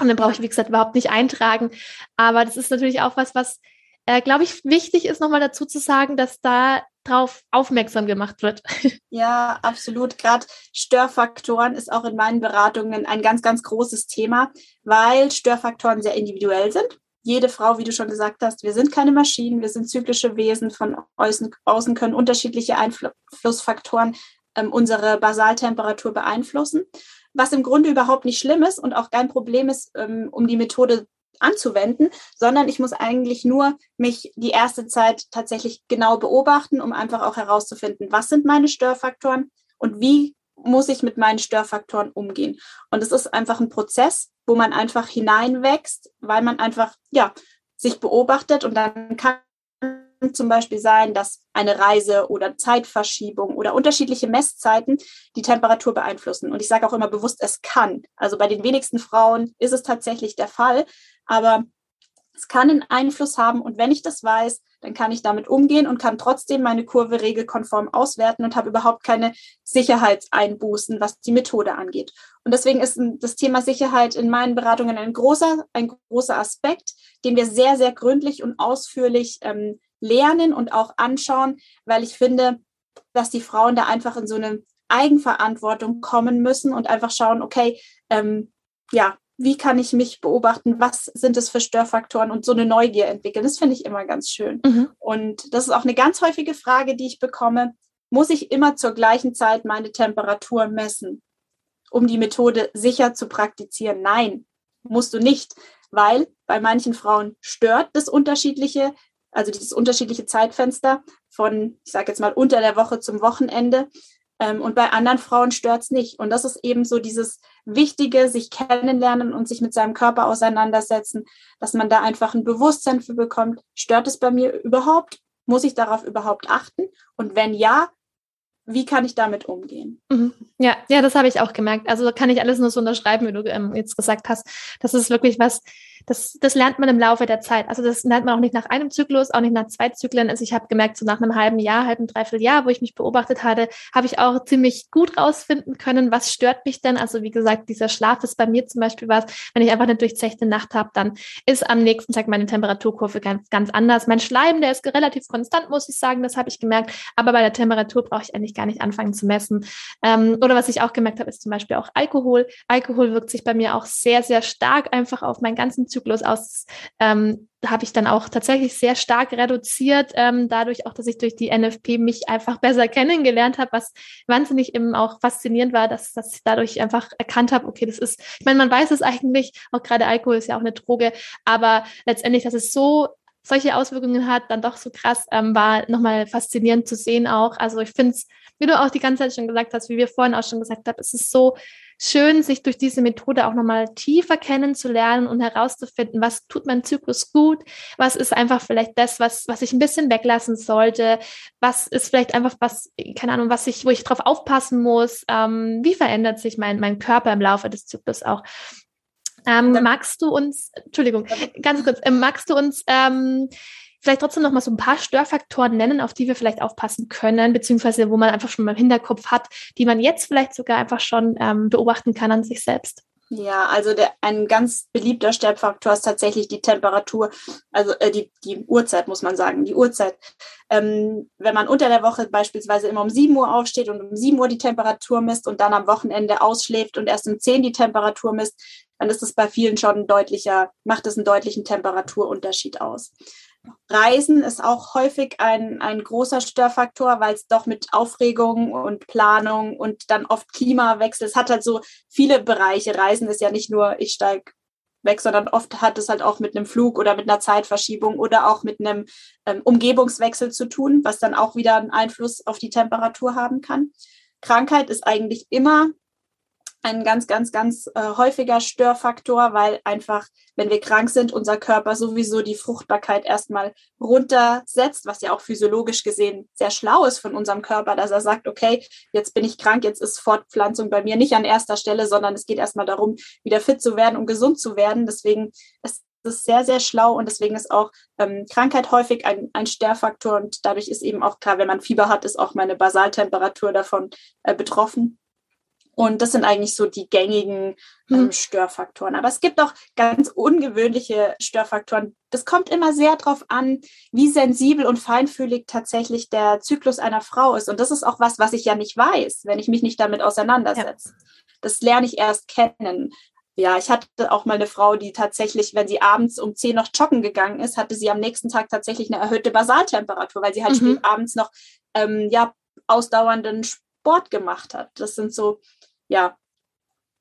Und dann brauche ich, wie gesagt, überhaupt nicht eintragen. Aber das ist natürlich auch was, was äh, glaube ich, wichtig ist nochmal dazu zu sagen, dass da drauf aufmerksam gemacht wird. Ja, absolut. Gerade Störfaktoren ist auch in meinen Beratungen ein ganz, ganz großes Thema, weil Störfaktoren sehr individuell sind. Jede Frau, wie du schon gesagt hast, wir sind keine Maschinen, wir sind zyklische Wesen. Von außen, außen können unterschiedliche Einflussfaktoren ähm, unsere Basaltemperatur beeinflussen, was im Grunde überhaupt nicht schlimm ist und auch kein Problem ist, ähm, um die Methode anzuwenden, sondern ich muss eigentlich nur mich die erste Zeit tatsächlich genau beobachten, um einfach auch herauszufinden, was sind meine Störfaktoren und wie muss ich mit meinen Störfaktoren umgehen. Und es ist einfach ein Prozess, wo man einfach hineinwächst, weil man einfach, ja, sich beobachtet und dann kann zum Beispiel sein, dass eine Reise oder Zeitverschiebung oder unterschiedliche Messzeiten die Temperatur beeinflussen. Und ich sage auch immer bewusst, es kann. Also bei den wenigsten Frauen ist es tatsächlich der Fall, aber es kann einen Einfluss haben und wenn ich das weiß, dann kann ich damit umgehen und kann trotzdem meine Kurve regelkonform auswerten und habe überhaupt keine Sicherheitseinbußen, was die Methode angeht. Und deswegen ist das Thema Sicherheit in meinen Beratungen ein großer, ein großer Aspekt, den wir sehr, sehr gründlich und ausführlich ähm, lernen und auch anschauen, weil ich finde, dass die Frauen da einfach in so eine Eigenverantwortung kommen müssen und einfach schauen, okay, ähm, ja, wie kann ich mich beobachten, was sind es für Störfaktoren und so eine Neugier entwickeln. Das finde ich immer ganz schön. Mhm. Und das ist auch eine ganz häufige Frage, die ich bekomme. Muss ich immer zur gleichen Zeit meine Temperatur messen, um die Methode sicher zu praktizieren? Nein, musst du nicht, weil bei manchen Frauen stört das unterschiedliche, also dieses unterschiedliche Zeitfenster von, ich sage jetzt mal, unter der Woche zum Wochenende. Ähm, und bei anderen Frauen stört es nicht. Und das ist eben so dieses Wichtige, sich kennenlernen und sich mit seinem Körper auseinandersetzen, dass man da einfach ein Bewusstsein für bekommt. Stört es bei mir überhaupt? Muss ich darauf überhaupt achten? Und wenn ja, wie kann ich damit umgehen? Mhm. Ja, ja, das habe ich auch gemerkt. Also kann ich alles nur so unterschreiben, wie du ähm, jetzt gesagt hast. Das ist wirklich was, das, das lernt man im Laufe der Zeit. Also das lernt man auch nicht nach einem Zyklus, auch nicht nach zwei Zyklen. Also ich habe gemerkt, so nach einem halben Jahr, halben, dreiviertel Jahr, wo ich mich beobachtet hatte, habe ich auch ziemlich gut rausfinden können, was stört mich denn. Also wie gesagt, dieser Schlaf ist bei mir zum Beispiel was, wenn ich einfach eine durchzechte Nacht habe, dann ist am nächsten Tag meine Temperaturkurve ganz, ganz anders. Mein Schleim, der ist relativ konstant, muss ich sagen, das habe ich gemerkt. Aber bei der Temperatur brauche ich eigentlich gar nicht anfangen zu messen. Ähm, oder was ich auch gemerkt habe, ist zum Beispiel auch Alkohol. Alkohol wirkt sich bei mir auch sehr, sehr stark einfach auf meinen ganzen Zyklus aus. Ähm, habe ich dann auch tatsächlich sehr stark reduziert, ähm, dadurch auch, dass ich durch die NFP mich einfach besser kennengelernt habe, was wahnsinnig eben auch faszinierend war, dass, dass ich dadurch einfach erkannt habe, okay, das ist, ich meine, man weiß es eigentlich, auch gerade Alkohol ist ja auch eine Droge, aber letztendlich, dass es so solche Auswirkungen hat, dann doch so krass, ähm, war nochmal faszinierend zu sehen auch. Also ich finde es, wie du auch die ganze Zeit schon gesagt hast, wie wir vorhin auch schon gesagt haben, es ist so schön, sich durch diese Methode auch nochmal tiefer kennenzulernen und herauszufinden, was tut mein Zyklus gut, was ist einfach vielleicht das, was, was ich ein bisschen weglassen sollte, was ist vielleicht einfach was, keine Ahnung, was ich, wo ich drauf aufpassen muss, ähm, wie verändert sich mein, mein Körper im Laufe des Zyklus auch. Ähm, magst du uns, Entschuldigung, ganz kurz, äh, magst du uns ähm, vielleicht trotzdem noch mal so ein paar Störfaktoren nennen, auf die wir vielleicht aufpassen können, beziehungsweise wo man einfach schon mal im Hinterkopf hat, die man jetzt vielleicht sogar einfach schon ähm, beobachten kann an sich selbst? Ja, also der, ein ganz beliebter Störfaktor ist tatsächlich die Temperatur, also äh, die, die Uhrzeit, muss man sagen, die Uhrzeit. Ähm, wenn man unter der Woche beispielsweise immer um 7 Uhr aufsteht und um 7 Uhr die Temperatur misst und dann am Wochenende ausschläft und erst um 10 die Temperatur misst, dann ist es bei vielen schon ein deutlicher, macht es einen deutlichen Temperaturunterschied aus. Reisen ist auch häufig ein, ein großer Störfaktor, weil es doch mit Aufregung und Planung und dann oft Klimawechsel, es hat halt so viele Bereiche. Reisen ist ja nicht nur, ich steige weg, sondern oft hat es halt auch mit einem Flug oder mit einer Zeitverschiebung oder auch mit einem ähm, Umgebungswechsel zu tun, was dann auch wieder einen Einfluss auf die Temperatur haben kann. Krankheit ist eigentlich immer ein ganz, ganz, ganz äh, häufiger Störfaktor, weil einfach, wenn wir krank sind, unser Körper sowieso die Fruchtbarkeit erstmal runtersetzt, was ja auch physiologisch gesehen sehr schlau ist von unserem Körper, dass er sagt, okay, jetzt bin ich krank, jetzt ist Fortpflanzung bei mir nicht an erster Stelle, sondern es geht erstmal darum, wieder fit zu werden und gesund zu werden. Deswegen ist es sehr, sehr schlau und deswegen ist auch ähm, Krankheit häufig ein, ein Störfaktor und dadurch ist eben auch klar, wenn man Fieber hat, ist auch meine Basaltemperatur davon äh, betroffen. Und das sind eigentlich so die gängigen ähm, hm. Störfaktoren. Aber es gibt auch ganz ungewöhnliche Störfaktoren. Das kommt immer sehr darauf an, wie sensibel und feinfühlig tatsächlich der Zyklus einer Frau ist. Und das ist auch was, was ich ja nicht weiß, wenn ich mich nicht damit auseinandersetze. Ja. Das lerne ich erst kennen. Ja, ich hatte auch mal eine Frau, die tatsächlich, wenn sie abends um 10 noch joggen gegangen ist, hatte sie am nächsten Tag tatsächlich eine erhöhte Basaltemperatur, weil sie halt mhm. spät abends noch ähm, ja, ausdauernden Sport gemacht hat. Das sind so ja,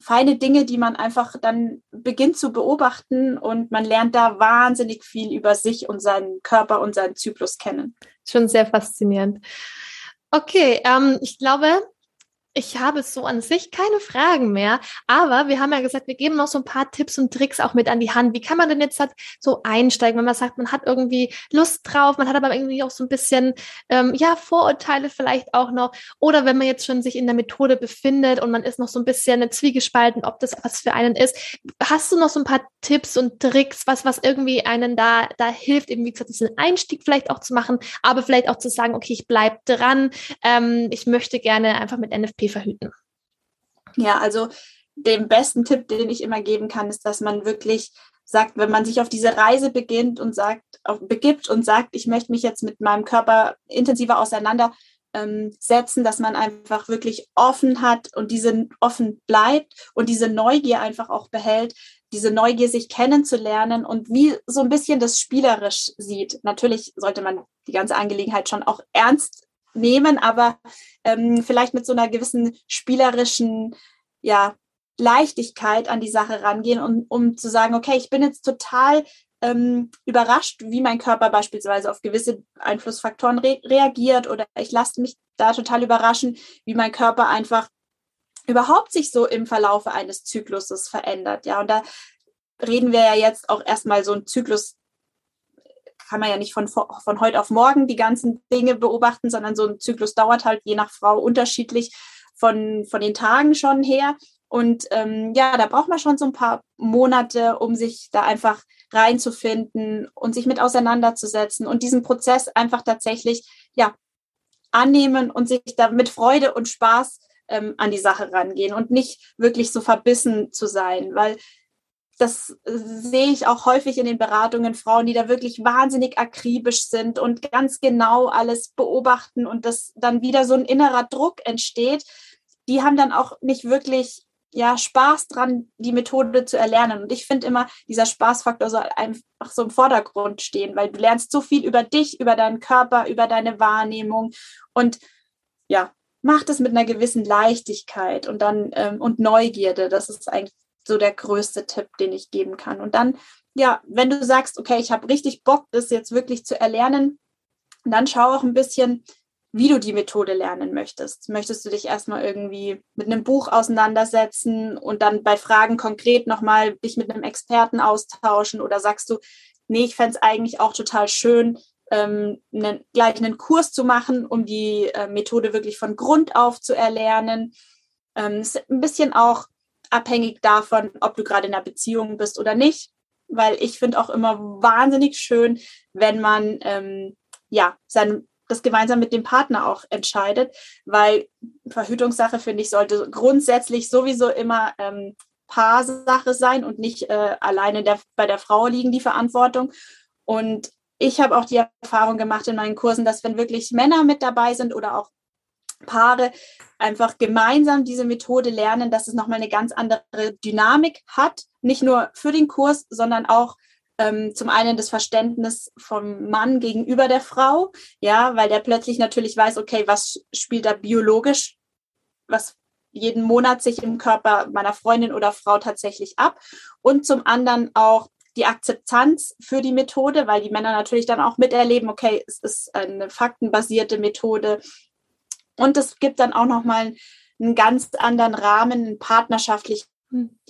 feine Dinge, die man einfach dann beginnt zu beobachten und man lernt da wahnsinnig viel über sich und seinen Körper und seinen Zyklus kennen. Schon sehr faszinierend. Okay, ähm, ich glaube, ich habe so an sich keine Fragen mehr, aber wir haben ja gesagt, wir geben noch so ein paar Tipps und Tricks auch mit an die Hand. Wie kann man denn jetzt halt so einsteigen, wenn man sagt, man hat irgendwie Lust drauf, man hat aber irgendwie auch so ein bisschen, ähm, ja, Vorurteile vielleicht auch noch. Oder wenn man jetzt schon sich in der Methode befindet und man ist noch so ein bisschen zwiegespalten, ob das was für einen ist. Hast du noch so ein paar Tipps und Tricks, was, was irgendwie einen da, da hilft, eben wie gesagt, diesen Einstieg vielleicht auch zu machen, aber vielleicht auch zu sagen, okay, ich bleib dran, ähm, ich möchte gerne einfach mit NFP verhüten? Ja, also den besten Tipp, den ich immer geben kann, ist, dass man wirklich sagt, wenn man sich auf diese Reise beginnt und sagt, auf, begibt und sagt, ich möchte mich jetzt mit meinem Körper intensiver auseinandersetzen, ähm, dass man einfach wirklich offen hat und diese offen bleibt und diese Neugier einfach auch behält, diese Neugier sich kennenzulernen und wie so ein bisschen das spielerisch sieht. Natürlich sollte man die ganze Angelegenheit schon auch ernst nehmen, aber ähm, vielleicht mit so einer gewissen spielerischen, ja, Leichtigkeit an die Sache rangehen und um zu sagen, okay, ich bin jetzt total ähm, überrascht, wie mein Körper beispielsweise auf gewisse Einflussfaktoren re reagiert oder ich lasse mich da total überraschen, wie mein Körper einfach überhaupt sich so im Verlaufe eines Zykluses verändert. Ja, und da reden wir ja jetzt auch erstmal so ein Zyklus kann man ja nicht von, von heute auf morgen die ganzen Dinge beobachten, sondern so ein Zyklus dauert halt je nach Frau unterschiedlich von, von den Tagen schon her. Und ähm, ja, da braucht man schon so ein paar Monate, um sich da einfach reinzufinden und sich mit auseinanderzusetzen und diesen Prozess einfach tatsächlich ja annehmen und sich da mit Freude und Spaß ähm, an die Sache rangehen und nicht wirklich so verbissen zu sein, weil das sehe ich auch häufig in den Beratungen, Frauen, die da wirklich wahnsinnig akribisch sind und ganz genau alles beobachten und dass dann wieder so ein innerer Druck entsteht. Die haben dann auch nicht wirklich ja, Spaß dran, die Methode zu erlernen. Und ich finde immer, dieser Spaßfaktor soll einfach so im Vordergrund stehen, weil du lernst so viel über dich, über deinen Körper, über deine Wahrnehmung und ja, mach das mit einer gewissen Leichtigkeit und dann ähm, und Neugierde. Das ist eigentlich so der größte Tipp, den ich geben kann. Und dann, ja, wenn du sagst, okay, ich habe richtig Bock, das jetzt wirklich zu erlernen, dann schau auch ein bisschen, wie du die Methode lernen möchtest. Möchtest du dich erstmal irgendwie mit einem Buch auseinandersetzen und dann bei Fragen konkret nochmal dich mit einem Experten austauschen oder sagst du, nee, ich fände es eigentlich auch total schön, ähm, einen, gleich einen Kurs zu machen, um die äh, Methode wirklich von Grund auf zu erlernen. Ähm, ein bisschen auch abhängig davon, ob du gerade in einer Beziehung bist oder nicht. weil ich finde auch immer wahnsinnig schön, wenn man ähm, ja sein das gemeinsam mit dem Partner auch entscheidet, weil Verhütungssache finde ich sollte grundsätzlich sowieso immer ähm, Paarsache sein und nicht äh, alleine der, bei der Frau liegen die Verantwortung. Und ich habe auch die Erfahrung gemacht in meinen Kursen, dass wenn wirklich Männer mit dabei sind oder auch Paare einfach gemeinsam diese Methode lernen, dass es nochmal eine ganz andere Dynamik hat, nicht nur für den Kurs, sondern auch ähm, zum einen das Verständnis vom Mann gegenüber der Frau, ja, weil der plötzlich natürlich weiß, okay, was spielt da biologisch, was jeden Monat sich im Körper meiner Freundin oder Frau tatsächlich ab. Und zum anderen auch die Akzeptanz für die Methode, weil die Männer natürlich dann auch miterleben, okay, es ist eine faktenbasierte Methode, und es gibt dann auch nochmal einen ganz anderen Rahmen, einen partnerschaftlichen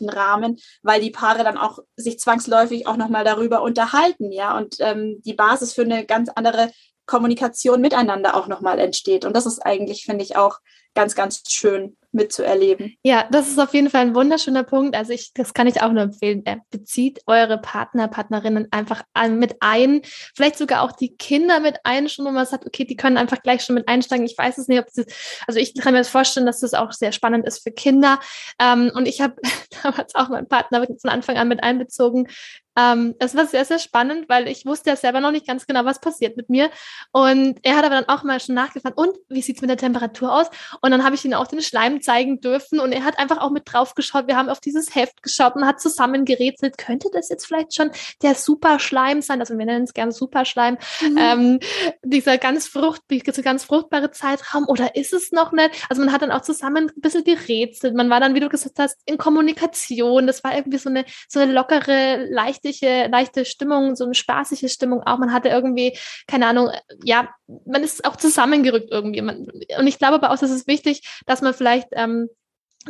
Rahmen, weil die Paare dann auch sich zwangsläufig auch nochmal darüber unterhalten, ja, und ähm, die Basis für eine ganz andere Kommunikation miteinander auch nochmal entsteht. Und das ist eigentlich, finde ich, auch ganz, ganz schön mitzuerleben. Ja, das ist auf jeden Fall ein wunderschöner Punkt. Also ich, das kann ich auch nur empfehlen. Bezieht eure Partner, Partnerinnen einfach mit ein, vielleicht sogar auch die Kinder mit ein, schon wo man sagt, okay, die können einfach gleich schon mit einsteigen. Ich weiß es nicht, ob das, also ich kann mir das vorstellen, dass das auch sehr spannend ist für Kinder. Ähm, und ich habe damals auch meinen Partner von Anfang an mit einbezogen ähm, es war sehr, sehr spannend, weil ich wusste ja selber noch nicht ganz genau, was passiert mit mir. Und er hat aber dann auch mal schon nachgefragt, und wie sieht's mit der Temperatur aus? Und dann habe ich ihm auch den Schleim zeigen dürfen und er hat einfach auch mit drauf geschaut. Wir haben auf dieses Heft geschaut und hat zusammen gerätselt, könnte das jetzt vielleicht schon der Superschleim sein? Also wir nennen es gerne Superschleim. Mhm. Ähm, dieser ganz frucht, dieser ganz fruchtbare Zeitraum oder ist es noch nicht? Also man hat dann auch zusammen ein bisschen gerätselt. Man war dann, wie du gesagt hast, in Kommunikation. Das war irgendwie so eine, so eine lockere, leichte leichte, leichte Stimmung, so eine spaßige Stimmung auch. Man hatte irgendwie, keine Ahnung, ja, man ist auch zusammengerückt irgendwie. Man, und ich glaube aber auch, dass es wichtig, dass man vielleicht ähm,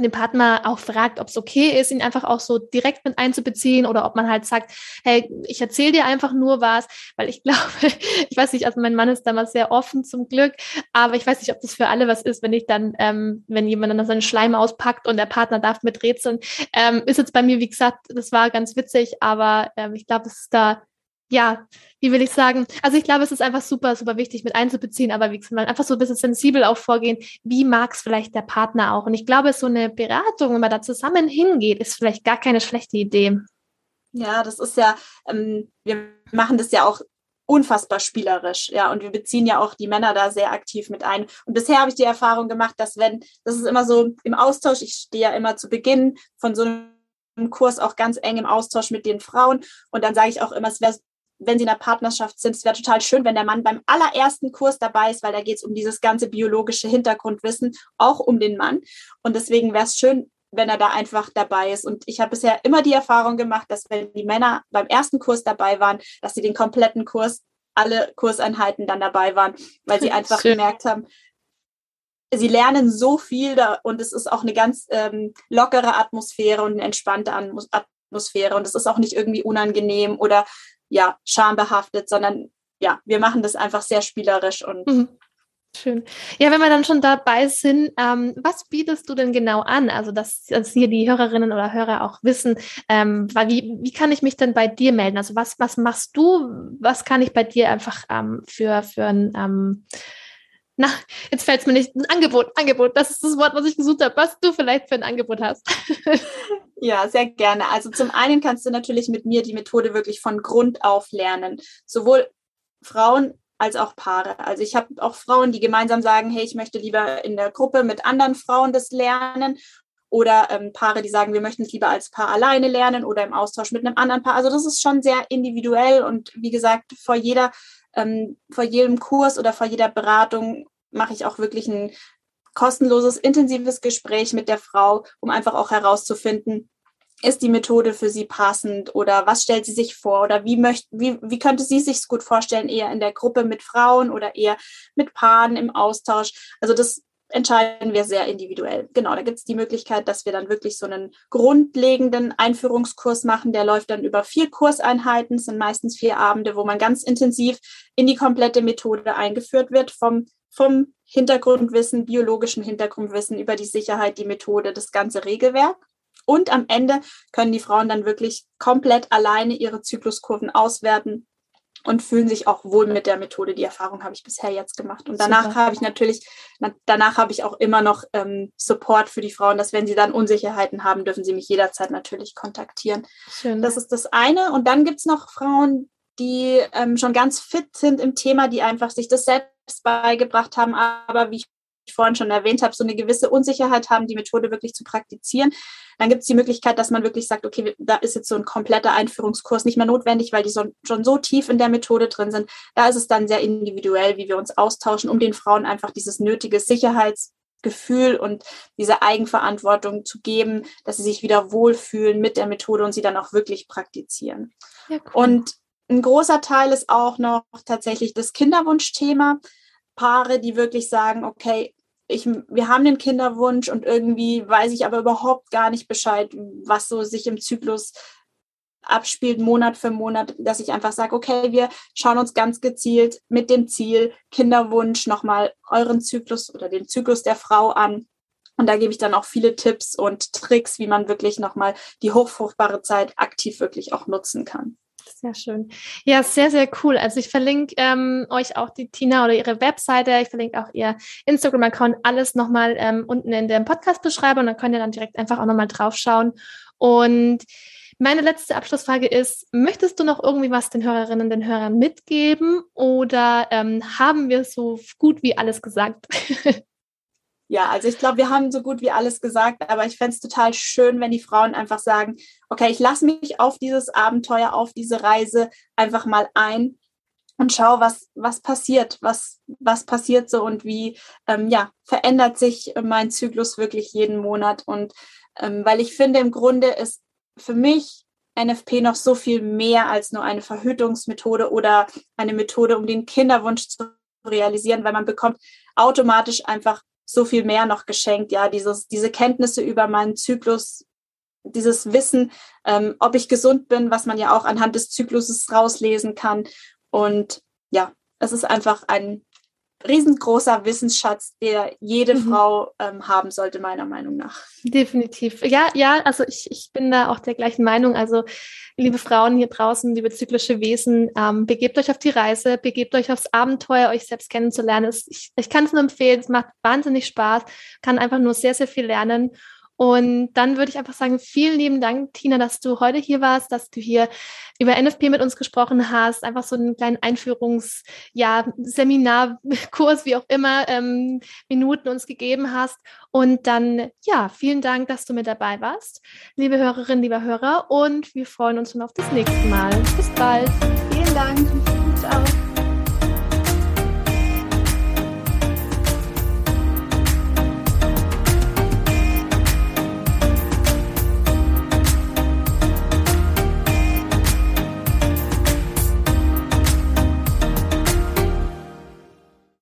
den Partner auch fragt, ob es okay ist, ihn einfach auch so direkt mit einzubeziehen oder ob man halt sagt, hey, ich erzähle dir einfach nur was, weil ich glaube, ich weiß nicht, also mein Mann ist damals sehr offen zum Glück, aber ich weiß nicht, ob das für alle was ist, wenn ich dann, ähm, wenn jemand dann seinen Schleim auspackt und der Partner darf mit rätseln. Ähm, ist jetzt bei mir, wie gesagt, das war ganz witzig, aber ähm, ich glaube, es ist da ja, wie will ich sagen? Also ich glaube, es ist einfach super, super wichtig mit einzubeziehen, aber wie gesagt, einfach so ein bisschen sensibel auch vorgehen. Wie mag es vielleicht der Partner auch? Und ich glaube, so eine Beratung, wenn man da zusammen hingeht, ist vielleicht gar keine schlechte Idee. Ja, das ist ja, ähm, wir machen das ja auch unfassbar spielerisch, ja, und wir beziehen ja auch die Männer da sehr aktiv mit ein. Und bisher habe ich die Erfahrung gemacht, dass wenn, das ist immer so im Austausch, ich stehe ja immer zu Beginn von so einem Kurs auch ganz eng im Austausch mit den Frauen und dann sage ich auch immer, es wäre wenn sie in einer Partnerschaft sind. Es wäre total schön, wenn der Mann beim allerersten Kurs dabei ist, weil da geht es um dieses ganze biologische Hintergrundwissen, auch um den Mann. Und deswegen wäre es schön, wenn er da einfach dabei ist. Und ich habe bisher immer die Erfahrung gemacht, dass wenn die Männer beim ersten Kurs dabei waren, dass sie den kompletten Kurs, alle Kurseinheiten dann dabei waren, weil sie einfach schön. gemerkt haben, sie lernen so viel da und es ist auch eine ganz ähm, lockere Atmosphäre und eine entspannte Atmosphäre und es ist auch nicht irgendwie unangenehm oder ja, schambehaftet, sondern ja, wir machen das einfach sehr spielerisch und mhm. Schön. Ja, wenn wir dann schon dabei sind, ähm, was bietest du denn genau an? Also, dass, dass hier die Hörerinnen oder Hörer auch wissen, ähm, wie, wie kann ich mich denn bei dir melden? Also, was, was machst du? Was kann ich bei dir einfach ähm, für, für ein, ähm, na, jetzt fällt es mir nicht, ein Angebot, Angebot, das ist das Wort, was ich gesucht habe, was du vielleicht für ein Angebot hast. Ja, sehr gerne. Also zum einen kannst du natürlich mit mir die Methode wirklich von Grund auf lernen. Sowohl Frauen als auch Paare. Also ich habe auch Frauen, die gemeinsam sagen, hey, ich möchte lieber in der Gruppe mit anderen Frauen das lernen. Oder ähm, Paare, die sagen, wir möchten es lieber als Paar alleine lernen oder im Austausch mit einem anderen Paar. Also das ist schon sehr individuell und wie gesagt, vor jeder, ähm, vor jedem Kurs oder vor jeder Beratung mache ich auch wirklich ein kostenloses, intensives Gespräch mit der Frau, um einfach auch herauszufinden, ist die Methode für sie passend oder was stellt sie sich vor oder wie möchte, wie, wie könnte sie sich gut vorstellen, eher in der Gruppe mit Frauen oder eher mit Paaren im Austausch. Also das entscheiden wir sehr individuell. Genau, da gibt es die Möglichkeit, dass wir dann wirklich so einen grundlegenden Einführungskurs machen. Der läuft dann über vier Kurseinheiten, sind meistens vier Abende, wo man ganz intensiv in die komplette Methode eingeführt wird, vom, vom Hintergrundwissen, biologischen Hintergrundwissen über die Sicherheit, die Methode, das ganze Regelwerk. Und am Ende können die Frauen dann wirklich komplett alleine ihre Zykluskurven auswerten und fühlen sich auch wohl mit der Methode. Die Erfahrung habe ich bisher jetzt gemacht. Und danach habe ich natürlich, danach habe ich auch immer noch ähm, Support für die Frauen, dass wenn sie dann Unsicherheiten haben, dürfen sie mich jederzeit natürlich kontaktieren. Schön. Das ist das eine. Und dann gibt es noch Frauen, die ähm, schon ganz fit sind im Thema, die einfach sich das selbst beigebracht haben, aber wie ich vorhin schon erwähnt habe, so eine gewisse Unsicherheit haben, die Methode wirklich zu praktizieren, dann gibt es die Möglichkeit, dass man wirklich sagt, okay, da ist jetzt so ein kompletter Einführungskurs nicht mehr notwendig, weil die so, schon so tief in der Methode drin sind. Da ist es dann sehr individuell, wie wir uns austauschen, um den Frauen einfach dieses nötige Sicherheitsgefühl und diese Eigenverantwortung zu geben, dass sie sich wieder wohlfühlen mit der Methode und sie dann auch wirklich praktizieren. Ja, cool. Und ein großer Teil ist auch noch tatsächlich das Kinderwunschthema. Paare, die wirklich sagen, okay, ich, wir haben den Kinderwunsch und irgendwie weiß ich aber überhaupt gar nicht Bescheid, was so sich im Zyklus abspielt, Monat für Monat, dass ich einfach sage, okay, wir schauen uns ganz gezielt mit dem Ziel Kinderwunsch nochmal euren Zyklus oder den Zyklus der Frau an. Und da gebe ich dann auch viele Tipps und Tricks, wie man wirklich nochmal die hochfruchtbare Zeit aktiv wirklich auch nutzen kann. Sehr schön. Ja, sehr, sehr cool. Also ich verlinke ähm, euch auch die Tina oder ihre Webseite. Ich verlinke auch ihr Instagram-Account, alles nochmal ähm, unten in der Podcast-Beschreibung. Dann könnt ihr dann direkt einfach auch nochmal draufschauen. Und meine letzte Abschlussfrage ist, möchtest du noch irgendwie was den Hörerinnen und den Hörern mitgeben oder ähm, haben wir so gut wie alles gesagt? Ja, also ich glaube, wir haben so gut wie alles gesagt, aber ich fände es total schön, wenn die Frauen einfach sagen, okay, ich lasse mich auf dieses Abenteuer, auf diese Reise einfach mal ein und schau, was, was passiert, was, was passiert so und wie, ähm, ja, verändert sich mein Zyklus wirklich jeden Monat. Und ähm, weil ich finde, im Grunde ist für mich NFP noch so viel mehr als nur eine Verhütungsmethode oder eine Methode, um den Kinderwunsch zu realisieren, weil man bekommt automatisch einfach so viel mehr noch geschenkt. Ja, dieses, diese Kenntnisse über meinen Zyklus, dieses Wissen, ähm, ob ich gesund bin, was man ja auch anhand des Zykluses rauslesen kann. Und ja, es ist einfach ein riesengroßer Wissensschatz, der jede mhm. Frau ähm, haben sollte, meiner Meinung nach. Definitiv. Ja, ja, also ich, ich bin da auch der gleichen Meinung. Also, liebe Frauen hier draußen, liebe zyklische Wesen, ähm, begebt euch auf die Reise, begebt euch aufs Abenteuer, euch selbst kennenzulernen. Es, ich ich kann es nur empfehlen, es macht wahnsinnig Spaß, kann einfach nur sehr, sehr viel lernen. Und dann würde ich einfach sagen, vielen lieben Dank, Tina, dass du heute hier warst, dass du hier über NFP mit uns gesprochen hast, einfach so einen kleinen Einführungs-, ja, Seminarkurs, wie auch immer, ähm, Minuten uns gegeben hast. Und dann, ja, vielen Dank, dass du mit dabei warst, liebe Hörerinnen, lieber Hörer. Und wir freuen uns schon auf das nächste Mal. Bis bald. Vielen Dank. Ciao.